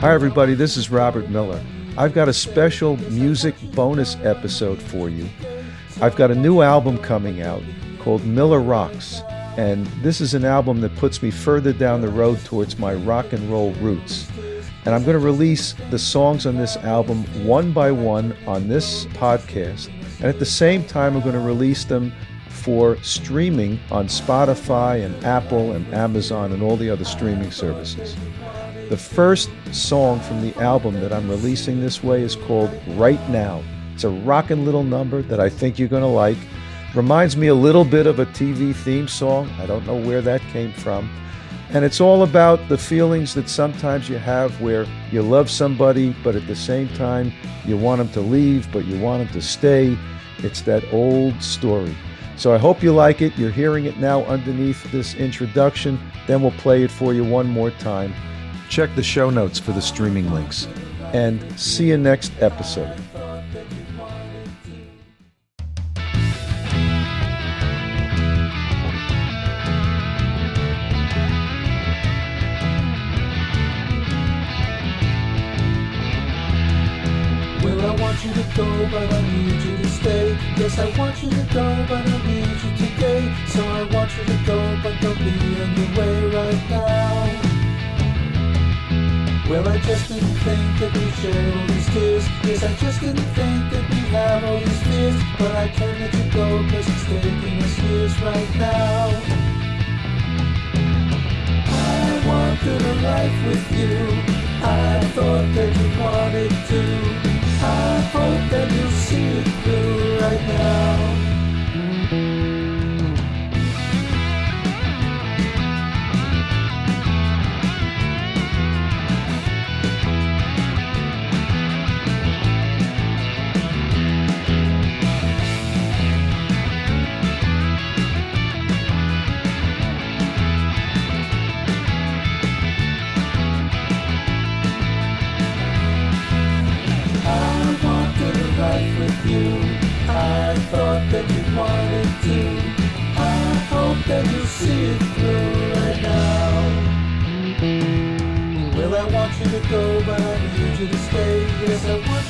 Hi, everybody. This is Robert Miller. I've got a special music bonus episode for you. I've got a new album coming out called Miller Rocks, and this is an album that puts me further down the road towards my rock and roll roots. And I'm going to release the songs on this album one by one on this podcast. And at the same time, I'm going to release them for streaming on Spotify and Apple and Amazon and all the other streaming services. The first song from the album that I'm releasing this way is called Right Now. It's a rockin' little number that I think you're to like. Reminds me a little bit of a TV theme song. I don't know where that came from. And it's all about the feelings that sometimes you have where you love somebody, but at the same time, you want them to leave, but you want them to stay. It's that old story. So I hope you like it. You're hearing it now underneath this introduction. Then we'll play it for you one more time. Check the show notes for the streaming links. And see you next episode. Well, I want you to go, but I need you to stay. Yes, I want you to go, but I need you today. So I want you to go, Well, I just didn't think that we'd share all these tears. Yes, I just didn't think that we'd have all these fears. But I can't let you go, cause it's taking us years right now. I wanted a life with you. I thought that you wanted to. You. I thought that you wanted to. I hope that you'll see it through right now. Well, I want you to go, but I need you to stay. Yes, I want